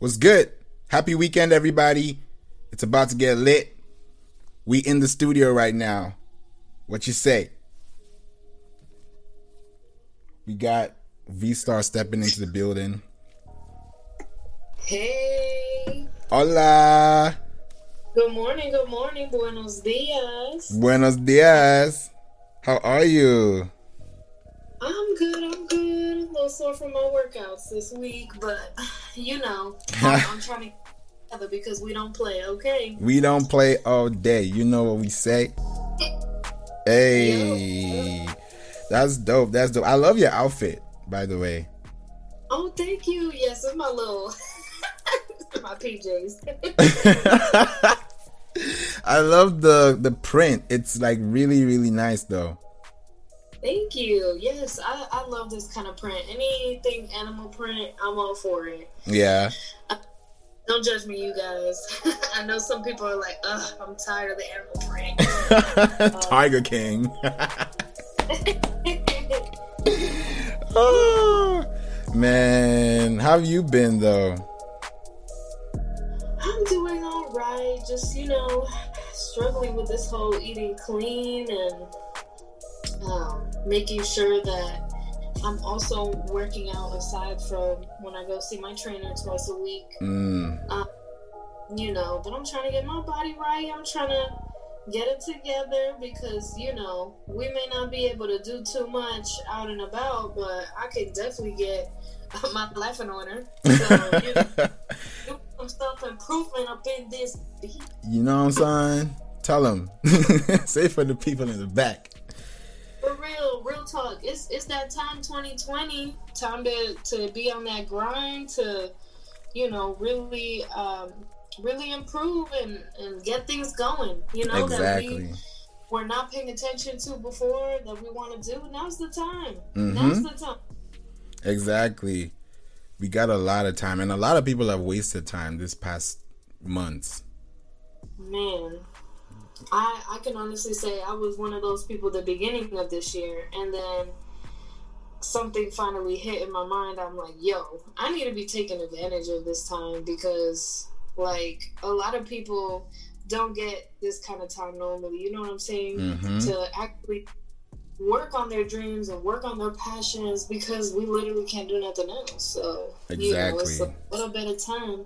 What's good? Happy weekend, everybody. It's about to get lit. We in the studio right now. What you say? We got V Star stepping into the building. Hey. Hola. Good morning, good morning. Buenos dias. Buenos dias. How are you? I'm good, I'm good. A little sore from my workouts this week, but you know, I'm, I'm trying to together because we don't play, okay? We don't play all day. You know what we say? Hey. That's dope. That's dope. I love your outfit, by the way. Oh, thank you. Yes, it's my little my PJs. I love the the print. It's like really really nice though. Thank you. Yes, I, I love this kind of print. Anything animal print, I'm all for it. Yeah. Uh, don't judge me, you guys. I know some people are like, ugh, I'm tired of the animal print. Tiger King. oh, man, how have you been though? I'm doing all right. Just you know, struggling with this whole eating clean and um, making sure that I'm also working out aside from when I go see my trainer twice a week. Mm, Um, you know, but I'm trying to get my body right. I'm trying to get it together because you know we may not be able to do too much out and about, but I can definitely get my life in order. So you know, do some self improvement up in this beat. you know what I'm saying? Tell them. Say for the people in the back. For real, real talk. It's it's that time 2020. Time to to be on that grind to, you know, really um really improve and and get things going. You know that Exactly. we were not paying attention to before that we want to do. Now's the time. Mhm. Now's the time. Exactly. We got a lot of time, and a lot of people have wasted time this past months. Man, I I can honestly say I was one of those people the beginning of this year, and then something finally hit in my mind. I'm like, yo, I need to be taking advantage of this time because, like, a lot of people don't get this kind of time normally. You know what I'm saying? Mhm. To actually work on their dreams and work on their passions because we literally can't do nothing else. So, you know, it's a Exactly. little better time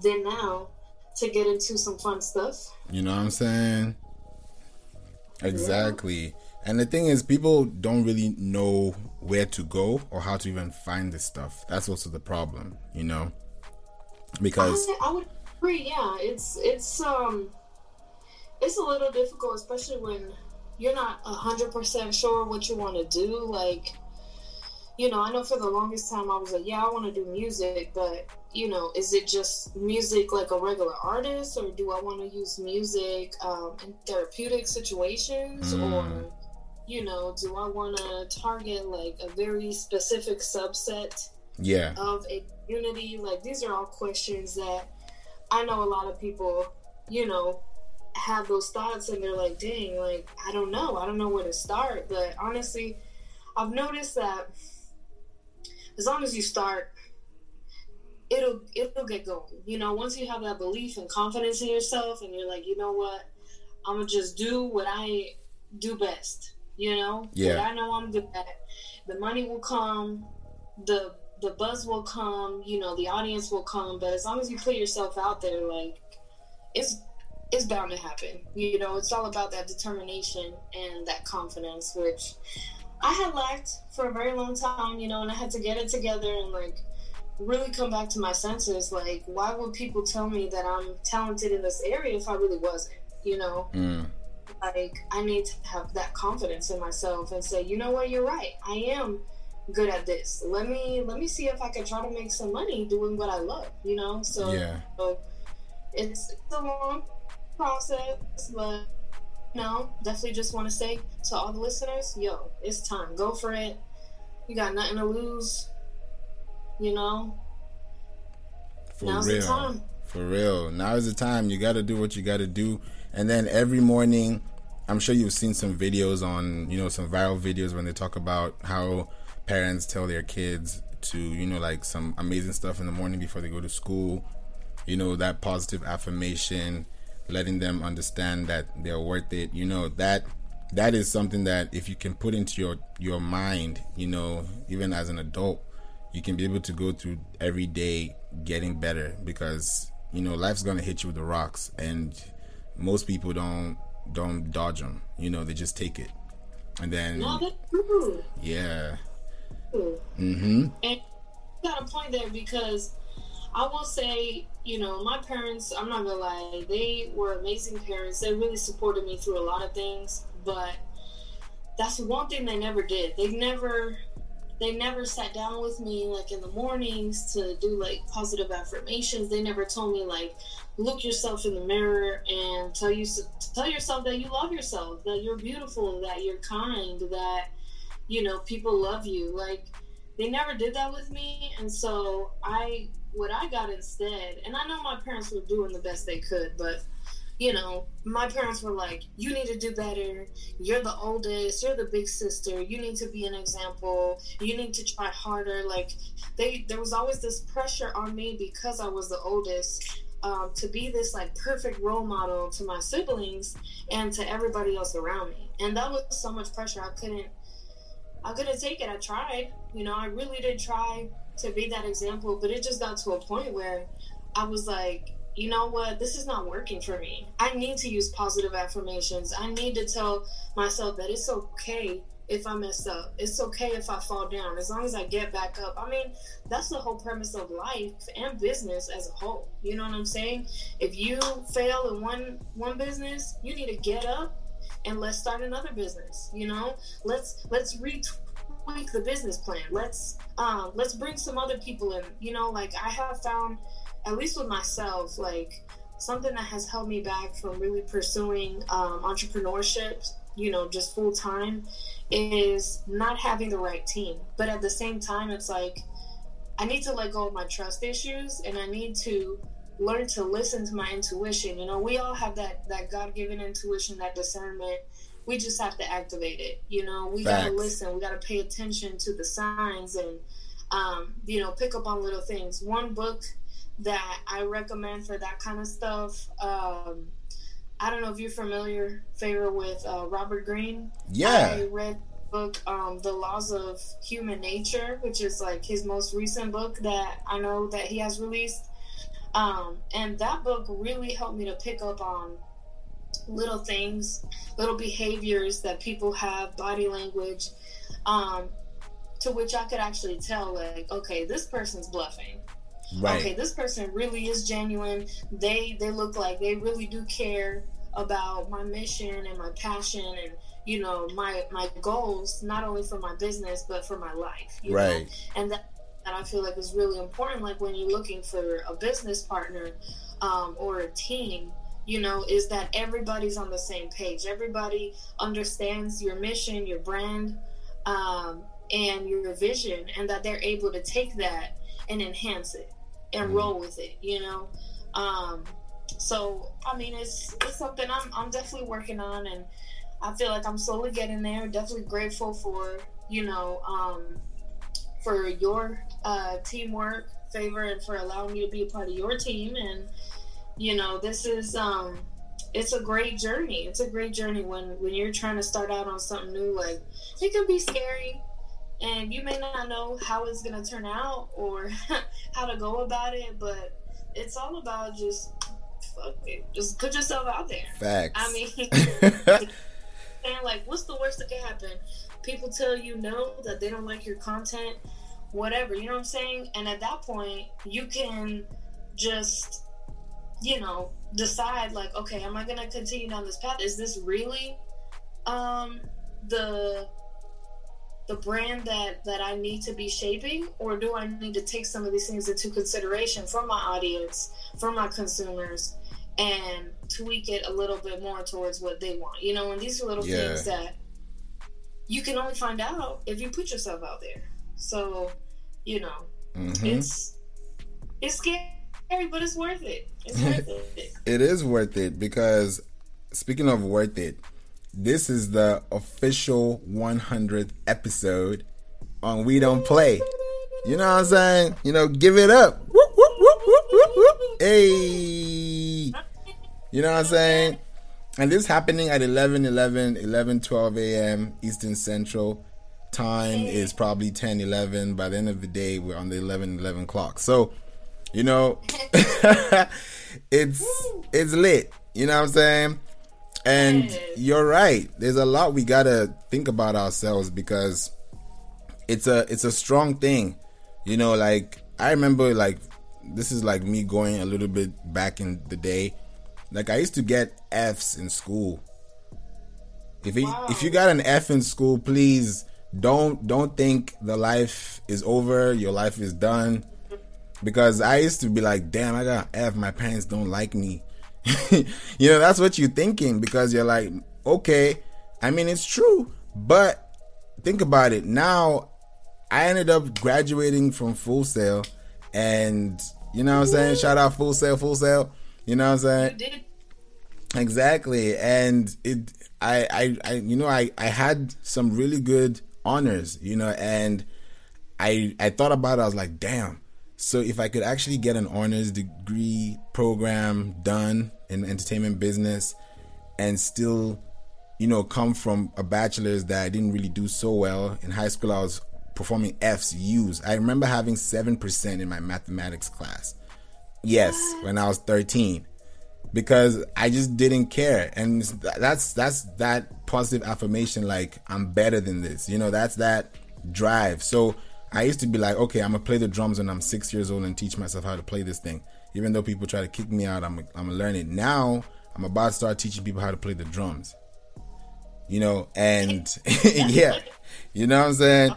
than now to get into some fun stuff. You know what I'm saying? Exactly. And the thing is, people don't really know where to go or how to even find this stuff. That's also the problem, you know? Because, I, I would agree. Yeah, it's it's um, it's a little difficult, especially when you're not a hundred percent sure what you want to do. Like, you know, I know for the longest time I was like, yeah, I want to do music, but you know, is it just music like a regular artist, or do I want to use music um, in therapeutic situations, Mm. or you know, do I want to target like a very specific subset? yeah, of a community? Like these are all questions that I know a lot of people, you know, have those thoughts and they're like, dang, like I don't know. I don't know where to start. But honestly, I've noticed that as long as you start, it'll it'll get going. You know, once you have that belief and confidence in yourself and you're like, you know what, I'm gonna just do what I do best. You know? Yeah. What I know I'm good at. The money will come, the the buzz will come, you know, the audience will come, but as long as you put yourself out there, like it's it's bound to happen. You know, it's all about that determination and that confidence, which I had lacked for a very long time, you know, and I had to get it together and like really come back to my senses. Like, why would people tell me that I'm talented in this area if I really wasn't? You know, mm, like I need to have that confidence in myself and say, you know what, you're right. I am good at this. Let me let me see if I can try to make some money doing what I love. You know, so yeah, so it's, it's a long process, but know, definitely just want to say to all the listeners, yo, it's time. Go for it. You got nothing to lose. You know, for now's the real. time. For real. Now is the time. You got to do what you got to do. And then every morning, I'm sure you've seen some videos on, you know, some viral videos when they talk about how parents tell their kids to you know like some amazing stuff in the morning before they go to school you know that positive affirmation letting them understand that they're worth it you know that that is something that if you can put into your your mind you know even as an adult you can be able to go through every day getting better because you know life's gonna hit you with the rocks and most people don't don't dodge them you know they just take it. And then yeah. Mm-hmm. And you got a point there because i will say you know my parents i'm not gonna lie they were amazing parents. They really supported me through a lot of things but that's one thing they never did. They never they never sat down with me like in the mornings to do like positive affirmations. They never told me like look yourself in the mirror and tell you tell yourself that you love yourself that you're beautiful that you're kind that you know people love you. Like they never did that with me and so i what i got instead and i know my parents were doing the best they could but you know, my parents were like, you need to do better. You're the oldest. You're the big sister. You need to be an example. You need to try harder. Like, they, there was always this pressure on me because I was the oldest um, to be this like perfect role model to my siblings and to everybody else around me. And that was so much pressure. I couldn't, I couldn't take it. I tried, you know, I really did try to be that example, but it just got to a point where I was like, you know what, this is not working for me. I need to use positive affirmations. I need to tell myself that it's okay if I mess up. It's okay if I fall down, as long as I get back up. I mean, that's the whole premise of life and business as a whole. You know what I'm saying? If you fail in one one business, you need to get up and let's start another business. You know, let's let's retweak the business plan. Let's um, let's bring some other people in. You know, like I have found at least with myself, like something that has held me back from really pursuing um, entrepreneurship, you know, just full time, is not having the right team. But at the same time, it's like I need to let go of my trust issues and I need to learn to listen to my intuition. You know, we all have that that God given intuition, that discernment. We just have to activate it. You know, we Facts. gotta listen. We gotta pay attention to the signs and um, you know pick up on little things. One book that I recommend for that kind of stuff. Um, I don't know if you're familiar, favor with uh, Robert Greene. Yeah, I read book um, The Laws of Human Nature, which is like his most recent book that I know that he has released. Um, and that book really helped me to pick up on little things, little behaviors that people have, body language, um, to which I could actually tell, like, okay, this person's bluffing right. okay, this person really is genuine. They they look like they really do care about my mission and my passion and you know my my goals not only for my business but for my life right know? and that, that i feel like is really important like when you're looking for a business partner um, or a team you know is that everybody's on the same page everybody understands your mission your brand um, and your vision and that they're able to take that and enhance it and mm. roll with it, you know. Um, so I mean, it's it's something I'm I'm definitely working on, and I feel like I'm slowly getting there. Definitely grateful for you know um, for your uh, teamwork, favor, and for allowing me to be a part of your team. And you know, this is um, it's a great journey. It's a great journey when when you're trying to start out on something new. Like it can be scary and you may not know how it's going to turn out or how to go about it but it's all about just fuck it just put yourself out there facts i mean and like what's the worst that can happen people tell you no that they don't like your content whatever you know what i'm saying and at that point you can just you know decide like okay am i going to continue down this path is this really um the the brand that that I need to be shaping, or do I need to take some of these things into consideration for my audience, for my consumers, and tweak it a little bit more towards what they want? You know, and these are little yeah. things that you can only find out if you put yourself out there. So, you know, mm-hmm. it's it's scary, but it's worth it. It's worth it. it is worth it because speaking of worth it this is the official 100th episode on We Don't Play. You know what I'm saying? You know, give it up. Whoop, whoop, whoop, whoop, whoop, whoop. Hey. You know what I'm saying? And this happening at 11, 11, 11, 12 a.m. Eastern Central. Time is probably 10, 11. By the end of the day, we're on the 11, 11 clock. So, you know, it's it's lit. You know what I'm saying? And Yes. you're right. There's a lot we gotta think about ourselves because it's a it's a strong thing. You know, like I remember like this is like me going a little bit back in the day. Like I used to get F's in school. If it, Wow. if you got an F in school, please don't don't think the life is over, your life is done. Because I used to be like, damn, I got F, my parents don't like me. you know, that's what you're thinking because you're like, okay, I mean it's true, but think about it. Now I ended up graduating from Full Sail and you know what I'm saying? Shout out Full Sail, Full Sail. You know what I'm saying? You did. Exactly. And it I I, I you know I, I had some really good honors, you know, and I I thought about it, I was like, damn. So if I could actually get an honors degree program done in entertainment business and still, you know, come from a bachelor's that I didn't really do so well. In high school I was performing F's, U's. I remember having seven percent in my mathematics class. Yes, when I was 13 because I just didn't care, and that's that's that positive affirmation. Like I'm better than this, you know. That's that drive. So I used to be like, okay, I'm gonna play the drums when I'm six years old and teach myself how to play this thing. Even though people try to kick me out, I'm I'm gonna learn it. Now I'm about to start teaching people how to play the drums. You know, and yeah, you know what I'm saying.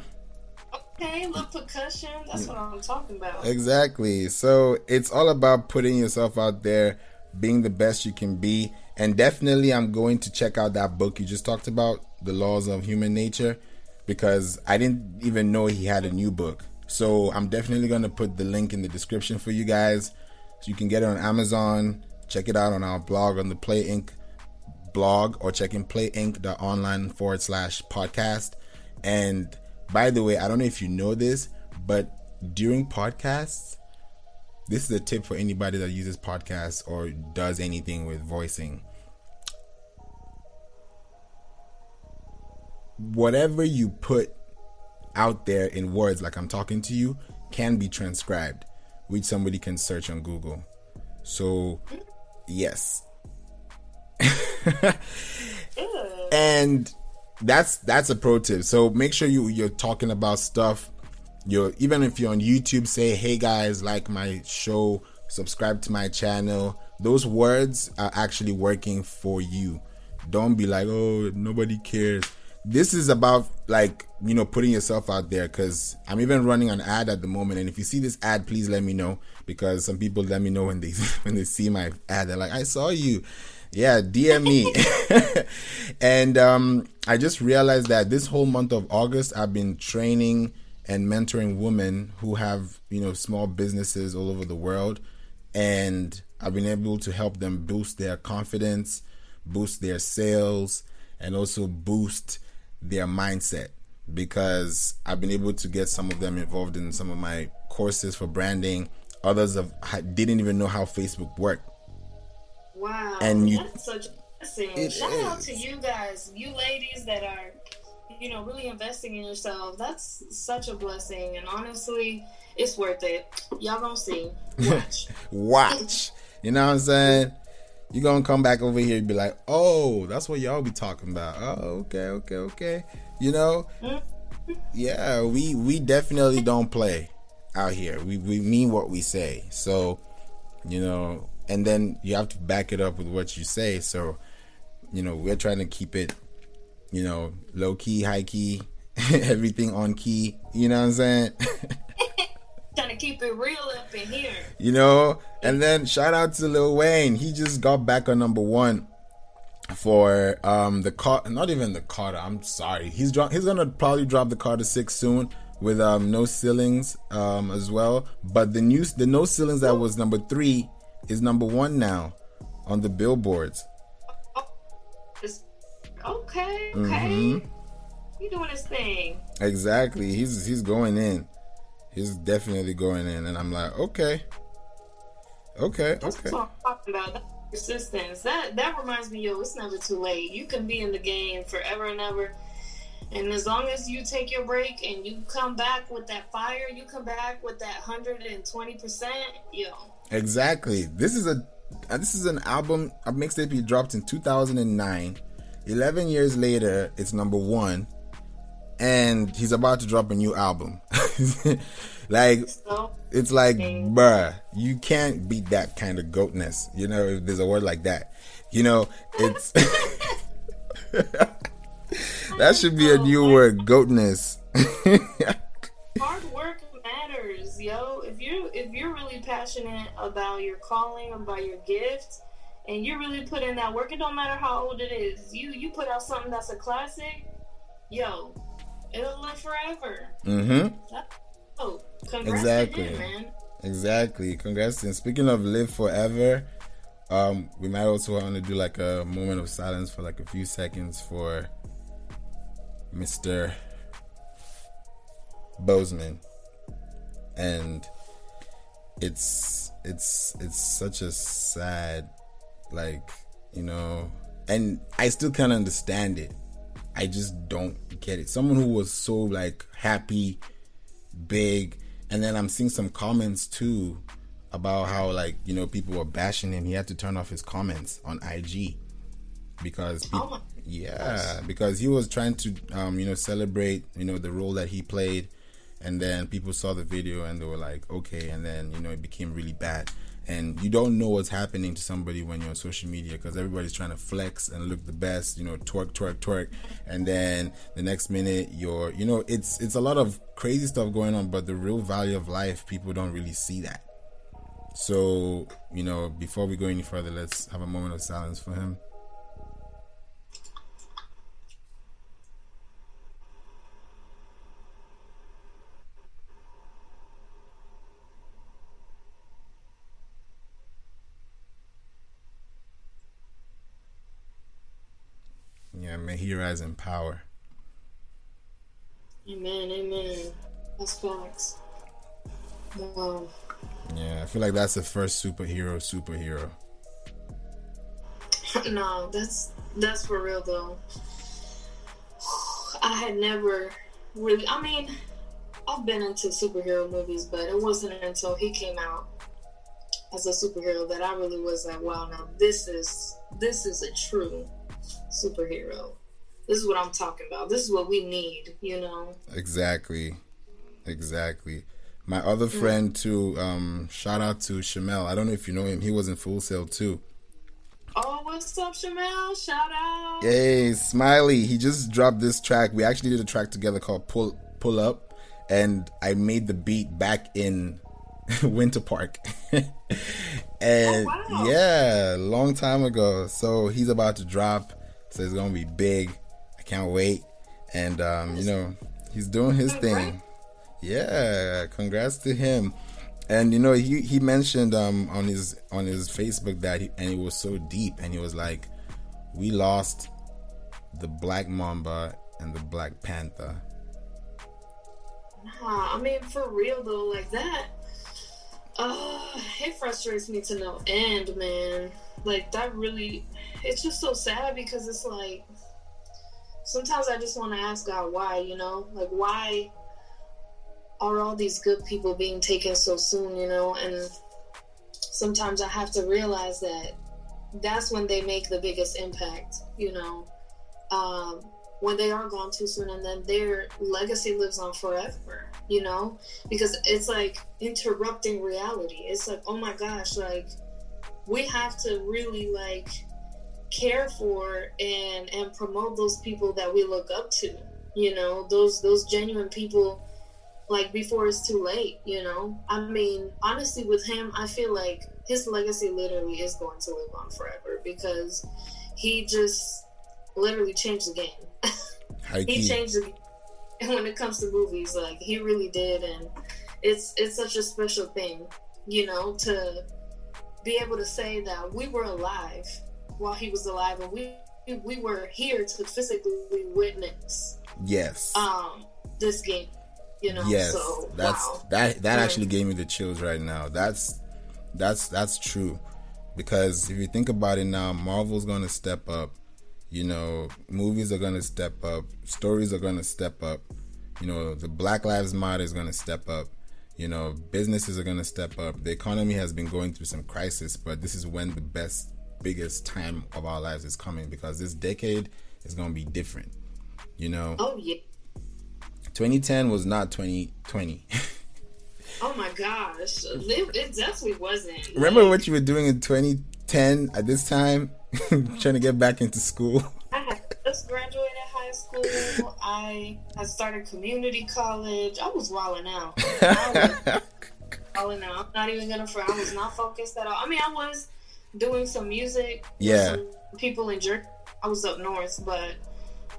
Okay, little percussion. That's what I'm talking about. Exactly. So it's all about putting yourself out there, being the best you can be. And definitely, I'm going to check out that book you just talked about, The Laws of Human Nature, because I didn't even know he had a new book. So I'm definitely going to put the link in the description for you guys. So you can get it on Amazon, check it out on our blog on the Play Inc. blog, or check in playinc.online forward slash podcast. And by the way, I don't know if you know this, but during podcasts, this is a tip for anybody that uses podcasts or does anything with voicing. Whatever you put out there in words, like I'm talking to you, can be transcribed, which somebody can search on Google. So, yes. and that's that's a pro tip. So make sure you you're talking about stuff. You're even if you're on YouTube, say, "Hey guys, like my show, subscribe to my channel." Those words are actually working for you. Don't be like, "Oh, nobody cares." This is about like you know putting yourself out there because I'm even running an ad at the moment, and if you see this ad, please let me know because some people let me know when they when they see my ad. They're like, "I saw you." yeah dm me and um i just realized that this whole month of august i've been training and mentoring women who have you know small businesses all over the world and i've been able to help them boost their confidence boost their sales and also boost their mindset because i've been able to get some of them involved in some of my courses for branding others have didn't even know how facebook worked Wow. And you- that's such a Shout out to you guys, you ladies that are, you know, really investing in yourself. That's such a blessing. And honestly, it's worth it. Y'all gonna see. Watch. watch. You know what I'm saying? You're gonna come back over here and be like, oh, that's what y'all be talking about. Oh, okay, okay, okay. You know? Yeah, we we definitely don't play out here. We we mean what we say. So, you know, and then you have to back it up with what you say. So, you know, we're trying to keep it, you know, low key, high key, everything on key. You know what I'm saying? Trying to keep it real up in here. you know. And then shout out to Lil Wayne. He just got back on number one for um the car. Not even the Carter. I'm sorry. He's dro- he's gonna probably drop the Carter six soon with um no ceilings um as well. But the news the no ceilings that was number three is number one now on the billboards. Okay, okay. Mm-hmm. You doing his thing. Exactly. He's he's going in. He's definitely going in, and I'm like, okay, okay, That's okay. what I'm talking about. Persistence. That that reminds me, yo, it's never too late. You can be in the game forever and ever. And as long as you take your break and you come back with that fire, you come back with that hundred and twenty percent, yo. Exactly. This is a uh, this is an album a mixtape he dropped in 2009. 11 years later, it's number 1 and he's about to drop a new album. like it's like bruh, you can't beat that kind of goatness. You know, if there's a word like that. You know, it's That should be a oh new word, goatness. hard work matters, yo. If you if you're really passionate about your calling, about your gift, and you really put in that work, it don't matter how old it is. You you put out something that's a classic, yo, it'll live forever. Mm mhm. Oh, congrats Exactly. him, man. Exactly. Congrats. And speaking of live forever, um, we might also want to do like a moment of silence for like a few seconds for Mr. Boseman. And it's it's it's such a sad like, you know, and I still can't understand it. I just don't get it. Someone who was so like happy big and then i'm seeing some comments too about how like you know people were bashing him. He had to turn off his comments on ig because Oh yeah because he was trying to um you know celebrate you know the role that he played and then people saw the video and they were like okay and then you know it became really bad and you don't know what's happening to somebody when you're on social media because everybody's trying to flex and look the best you know twerk twerk twerk. And then the next minute you're you know it's it's a lot of crazy stuff going on but the real value of life people don't really see that. So you know before we go any further let's have a moment of silence for him yeah may he rise in power Amen, amen. That's facts. Wow. yeah i feel like that's the first superhero superhero no, that's that's for real though. I had never really. I mean, I've been into superhero movies, but it wasn't until he came out as a superhero that I really was like, wow, now this is this is a true superhero. This is what I'm talking about. This is what we need, you know. Exactly. Exactly. My other friend too, um, shout out to Shamel. I don't know if you know him. He was in Full Sail too. Oh, what's up, Shamel? Shout out. Hey, Smiley. He just dropped this track. We actually did a track together called Pull Pull Up, and I made the beat back in Winter Park. and Oh, wow. yeah, long time ago. So he's about to drop. So it's gonna be big. Can't wait. And um, you know, he's doing his thing. Yeah, congrats to him. And you know, he he mentioned um on his on his Facebook that he, and it was so deep and he was like we lost the Black Mamba and the Black Panther. Nah, I mean, for real though, like that, uh, it frustrates me to no end, man. Like that really, it's just so sad because it's like sometimes I just want to ask God why, you know, like why are all these good people being taken so soon, you know? And sometimes I have to realize that that's when they make the biggest impact, you know. Um, when they are gone too soon and then their legacy lives on forever you know because it's like interrupting reality it's like oh my gosh like we have to really like care for and and promote those people that we look up to you know those those genuine people like before it's too late you know? I mean honestly with him i feel like his legacy literally is going to live on forever because he just literally changed the game. He changed the when it comes to movies like he really did and it's it's such a special thing you know to be able to say that we were alive while he was alive and we we were here to physically witness Yes. um this game You know, yes, so, that's wow. that that actually gave me the chills right now. That's that's that's true. Because if you think about it now, Marvel's gonna step up. You know, movies are gonna step up, stories are gonna step up. You know, the Black Lives Matter is gonna step up. You know, businesses are gonna step up. The economy has been going through some crisis, but this is when the best, biggest time of our lives is coming because this decade is gonna be different. You know, Oh yeah. 2010 was not 2020. Oh my gosh. It, it definitely wasn't. Remember Like, what you were doing in 2010 at this time? Trying to get back into school. I had just graduated high school. I had started community college. I was wilding out. I was wilding out. I'm not even gonna front. I was not focused at all. I mean, I was doing some music. Yeah. some people in Jersey. I was up north, but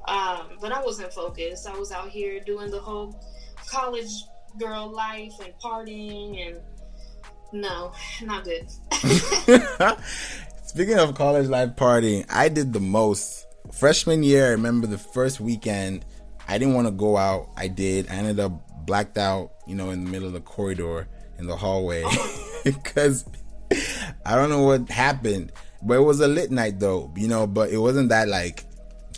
um, but I wasn't focused. I was out here doing the whole college girl life and partying and no, not good. Speaking of college life partying, I did the most. Freshman year, I remember the first weekend, I didn't want to go out. I did. I ended up blacked out, you know, in the middle of the corridor in the hallway because I don't know what happened. But it was a lit night though, you know, but it wasn't that like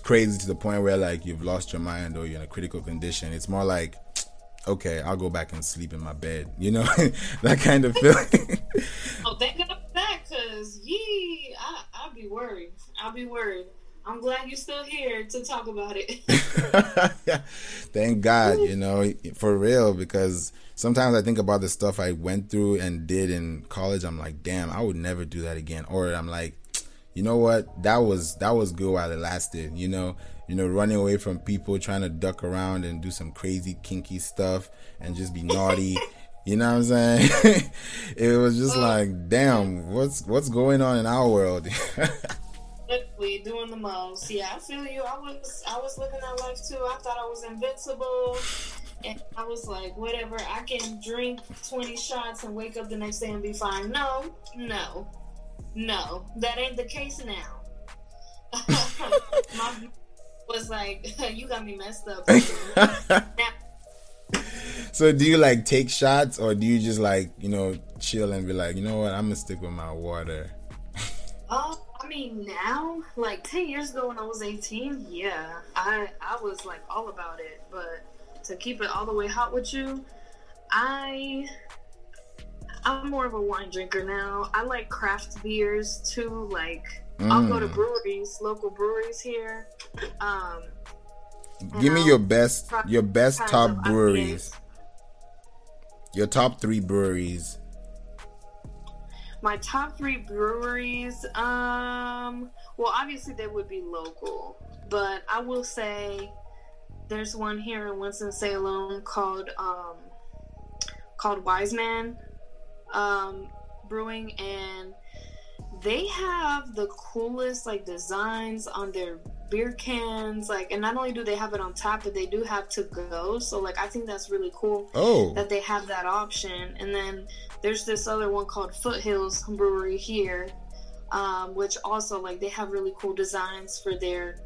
crazy to the point where like you've lost your mind or you're in a critical condition. It's more like, okay, I'll go back and sleep in my bed, you know, that kind of feeling. Oh, thank God for that, cause yee, I I'd be worried. I'll be worried. I'm glad you're still here to talk about it. Thank God, you know, for real, because sometimes I think about the stuff I went through and did in college. I'm like, damn, I would never do that again. Or I'm like, you know what? That was that was good while it lasted. You know, you know, running away from people, trying to duck around and do some crazy kinky stuff and just be naughty. You know what I'm saying? it was just like, damn, what's what's going on in our world? Literally doing the most. Yeah, I feel you. I was I was living that life too. I thought I was invincible. And I was like, whatever, I can drink 20 shots and wake up the next day and be fine. No, no, no. That ain't the case now. My was like, you got me messed up. now, So do you like take shots or do you just like, you know, chill and be like, you know what, I'm gonna stick with my water. Oh, I mean now, like ten years ago when I was eighteen, yeah, I I was like all about it. But to keep it all the way hot with you, I I'm more of a wine drinker now. I like craft beers too. Like I'll go to Mm. breweries, local breweries here. Um, Give me I'll your best your best top breweries. IPAs. Your top three breweries. My top three breweries, um, well, obviously they would be local, but I will say there's one here in Winston Salem called um, called Wiseman um, Brewing, and they have the coolest like designs on their beer cans. Like, and not only do they have it on tap, but they do have to go. So, like, I think that's really cool Oh. that they have that option. And then there's this other one called Foothills Brewery here, um, which also like they have really cool designs for their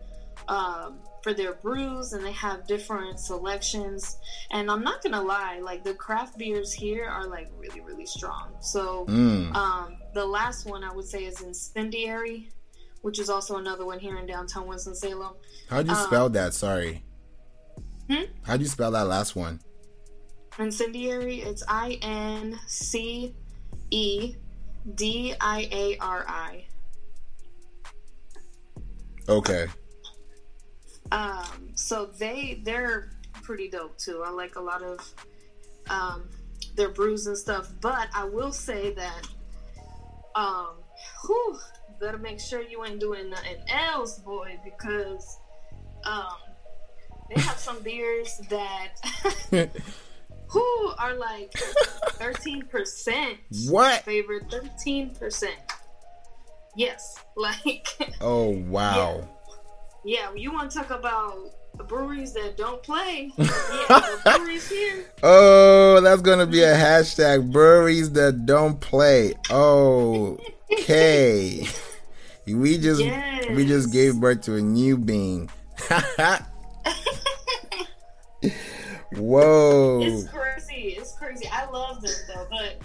um, for their brews, and they have different selections. And I'm not gonna lie, like the craft beers here are like really really strong. So Mm. um, the last one I would say is Incendiary, which is also another one here in downtown Winston Salem. How'd you um, spell that? Sorry. Hmm? How'd you spell that last one? Incendiary, it's I N C E D I A R I. Okay. Um, so they they're pretty dope too. I like a lot of um, their brews and stuff. But I will say that um, whew, better make sure you ain't doing nothing else, boy, because um, they have some beers that who are like thirteen percent. what? favorite thirteen percent. Yes, like Oh wow. yeah, you want to talk about breweries that don't play? Yeah, breweries here. Oh, that's gonna be a hashtag. Breweries that don't play. Oh, okay. We just we just gave birth to a new being. Whoa. It's crazy. It's crazy. I love them though, but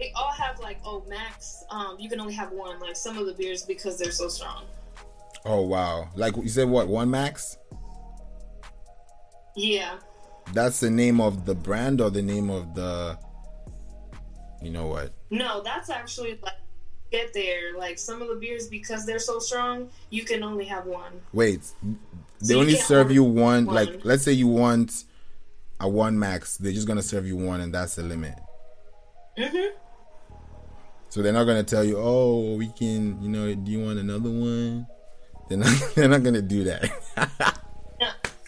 they all have like oh max. Um, you can only have one. Like some of the beers because they're so strong. Oh wow! Like you said, what one max? Yeah. That's the name of the brand or the name of the. You know what? No, that's actually like get there. Like some of the beers, because they're so strong, you can only have one. Wait, they So only can't serve you one. one. Like, let's say you want a one max, they're just gonna serve you one, and that's the limit. Mm-hmm. So they're not gonna tell you, oh, we can, you know, do you want another one? They're not, they're not gonna do that.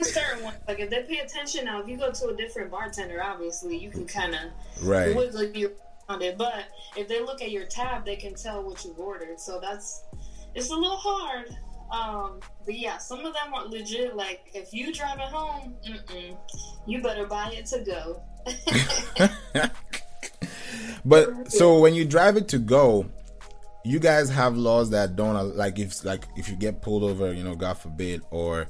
Certain ones. Like if they pay attention now, if you go to a different bartender, obviously you can kind of right. wiggle your on it. But if they look at your tab, they can tell what you've ordered. So that's it's a little hard. Um, but yeah, some of them are legit. Like if you drive it home, you better buy it to go. But so when you drive it to go, you guys have laws that don't like if like if you get pulled over, you know, God forbid, or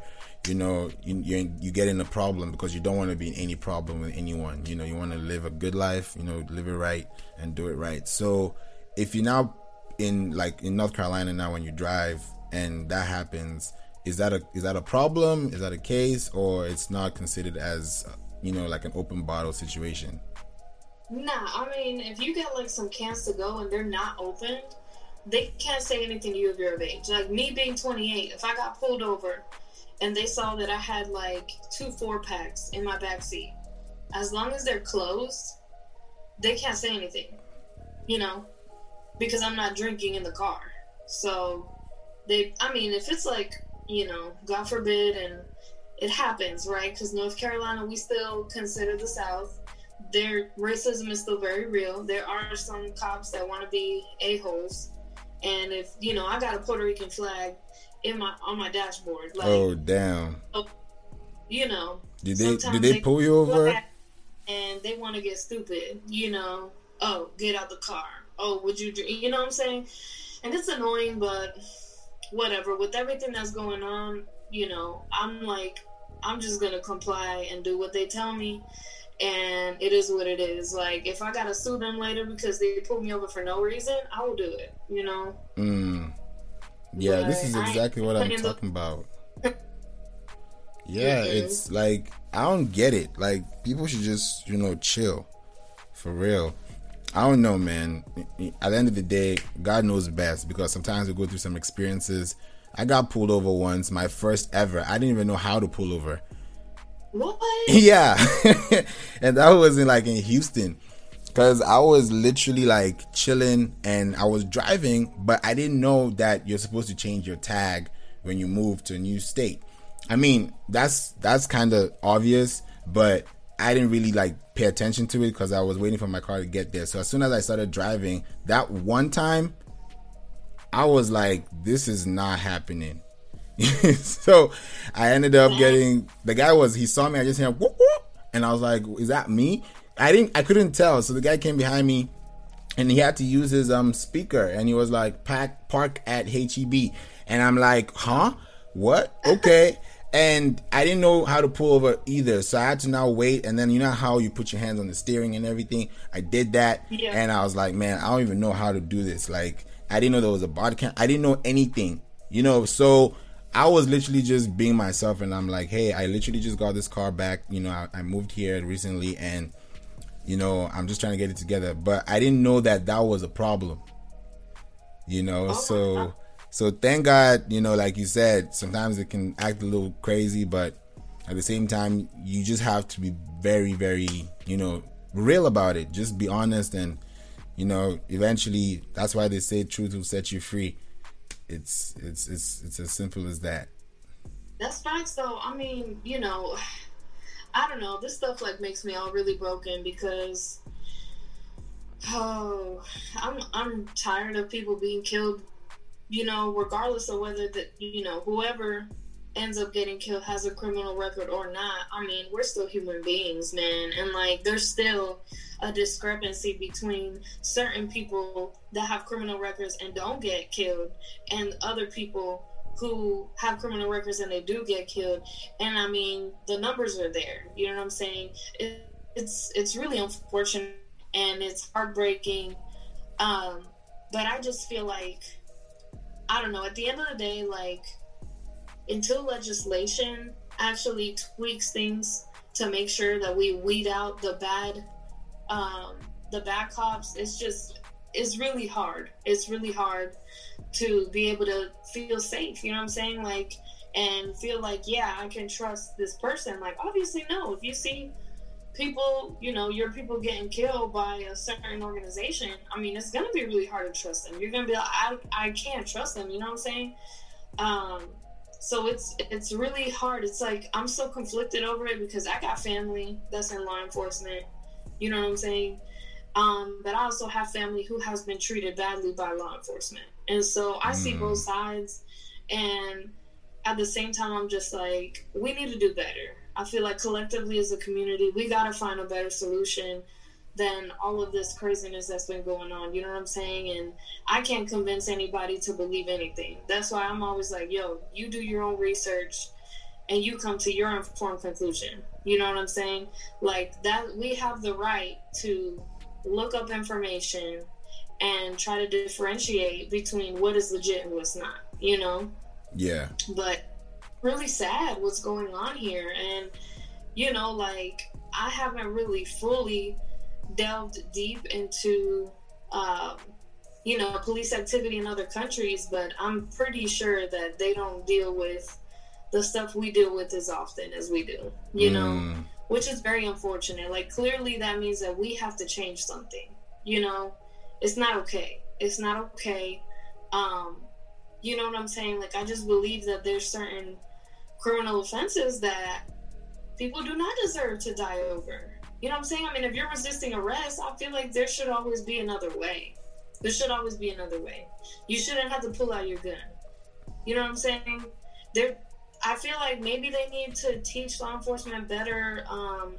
you know you you, you get in a problem because you don't want to be in any problem with anyone. You know, you want to live a good life. You know, live it right and do it right. So if you're now in like in North Carolina now when you drive and that happens, is that a is that a problem? Is that a case, or it's not considered as you know like an open bottle situation? Nah, I mean, if you get like some cans to go and they're not opened, they can't say anything to you if you're of age. Like me being 28, if I got pulled over and they saw that I had like two four packs in my back seat, as long as they're closed, they can't say anything. You know, because I'm not drinking in the car. So they, I mean, if it's like you know, God forbid, and it happens, right? Because North Carolina, we still consider the South their racism is still very real. There are some cops that want to be a holes, and if you know, I got a Puerto Rican flag in my on my dashboard. Like, oh damn! Oh, you know, Did they did they pull you over? and they want to get stupid. You know, oh, get out the car. Oh, would you? You know what I'm saying? And it's annoying, but whatever. With everything that's going on, you know, I'm like, I'm just gonna comply and do what they tell me. And it is what it is. Like, if I gotta sue them later because they pulled me over for no reason, I will do it. You know? Mm. Yeah, this is exactly what I'm talking about. Yeah, Mhm. it's like I don't get it. Like people should just, you know, chill. For real. I don't know, man. At the end of the day, God knows best because sometimes we go through some experiences. I got pulled over once, my first ever. I didn't even know how to pull over. What? yeah. And that was in like in houston. Because i was literally like chilling and i was driving but i didn't know that you're supposed to change your tag when you move to a new state. I mean that's that's kind of obvious but i didn't really like pay attention to it because i was waiting for my car to get there. So as soon as i started driving that one time i was like this is not happening so I ended up getting the guy was he saw me I just heard whoop whoop and I was like is that me? I didn't I couldn't tell so the guy came behind me and he had to use his um speaker and he was like pack park at HEB and I'm like huh? What? Okay. And I didn't know how to pull over either so I had to now wait and then you know how you put your hands on the steering and everything? I did that Yeah. and I was like man I don't even know how to do this like I didn't know there was a body cam I didn't know anything you know? So I was literally just being myself, and I'm like, hey, I literally just got this car back. You know, I, I moved here recently, and you know, I'm just trying to get it together. But I didn't know that that was a problem. You know, oh my so so thank God. You know, like you said, sometimes it can act a little crazy, but at the same time, you just have to be very, very, you know, real about it. Just be honest, and you know, eventually, that's why they say truth will set you free it's it's it's it's as simple as that. That's facts, though. I mean, you know, I don't know. This stuff like makes me all really broken because, oh, I'm I'm tired of people being killed. You know, regardless of whether that you know whoever ends up getting killed has a criminal record or not. I mean, we're still human beings, man, and like there's still a discrepancy between certain people that have criminal records and don't get killed and other people who have criminal records and they do get killed. And I mean, the numbers are there. You know what I'm saying? It, it's it's really unfortunate and it's heartbreaking. Um, but I just feel like I don't know. At the end of the day, like until legislation actually tweaks things to make sure that we weed out the bad, um, the bad cops, it's just it's really hard. It's really hard to be able to feel safe. You know what I'm saying? Like and feel like yeah, I can trust this person. Like obviously no. If you see people, you know, your people getting killed by a certain organization, I mean, it's gonna be really hard to trust them. You're gonna be like, I, I can't trust them. You know what I'm saying? Um, so it's it's really hard. It's like I'm so conflicted over it because I got family that's in law enforcement. You know what I'm saying? Um, but I also have family who has been treated badly by law enforcement, and so I mm. see both sides. And at the same time, I'm just like, we need to do better I feel like collectively as a community, we got to find a better solution than all of this craziness that's been going on. You know what I'm saying? And I can't convince anybody to believe anything. That's why I'm always like, yo, you do your own research and you come to your informed conclusion. You know what I'm saying? Like that, we have the right to look up information and try to differentiate between what is legit and what's not, you know? Yeah. But really sad what's going on here. And, you know, like, I haven't really fully delved deep into, um, you know, police activity in other countries, but I'm pretty sure that they don't deal with the stuff we deal with as often as we do, you mm. know, which is very unfortunate. Like, clearly, that means that we have to change something, you know, it's not okay. It's not okay. Um, you know what I'm saying? Like, I just believe that there's certain criminal offenses that people do not deserve to die over. You know what I'm saying? I mean, if you're resisting arrest, I feel like there should always be another way. There should always be another way. You shouldn't have to pull out your gun. You know what I'm saying? There, I feel like maybe they need to teach law enforcement better, um,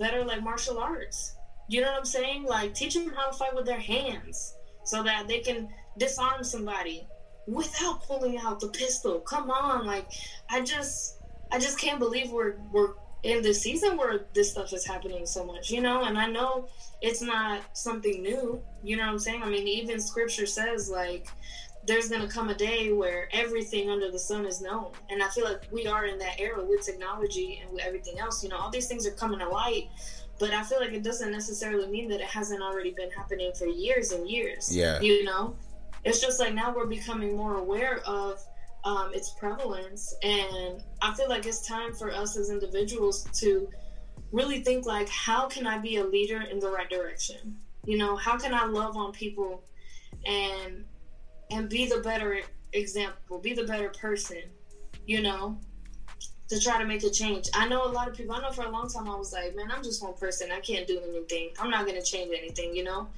better like martial arts. You know what I'm saying? Like teach them how to fight with their hands so that they can disarm somebody without pulling out the pistol. Come on, like I just I just can't believe we're we're in this season where this stuff is happening so much, you know, and I know it's not something new, you know what I'm saying? I mean, even scripture says like there's going to come a day where everything under the sun is known. And I feel like we are in that era with technology and with everything else. You know, all these things are coming to light, but I feel like it doesn't necessarily mean that it hasn't already been happening for years and years. Yeah. You know? it's just like now we're becoming more aware of um, its prevalence and i feel like it's time for us as individuals to really think like how can i be a leader in the right direction you know how can i love on people and and be the better example be the better person you know to try to make a change. I know a lot of people i know for a long time i was like man i'm just one person. I can't do anything. I'm not going to change anything you know?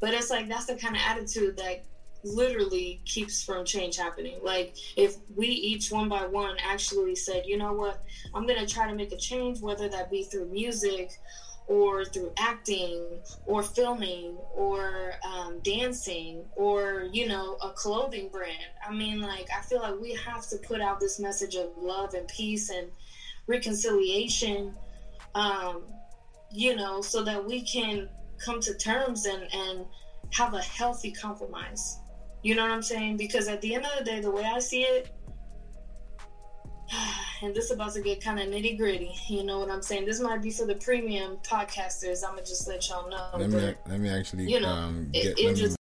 But it's like that's the kind of attitude that literally keeps from change happening. Like if we each one by one actually said, you know what, I'm gonna try to make a change, whether that be through music or through acting or filming or um, dancing or you know a clothing brand i mean like i feel like we have to put out this message of love and peace and reconciliation um, you know so that we can come to terms and and have a healthy compromise you know what I'm saying? Because at the end of the day, the way I see it, and this is about to get kind of nitty gritty. You know what I'm saying? This might be for the premium podcasters. I'm gonna just let y'all know. Let me let me actually you know, um, get, it, it just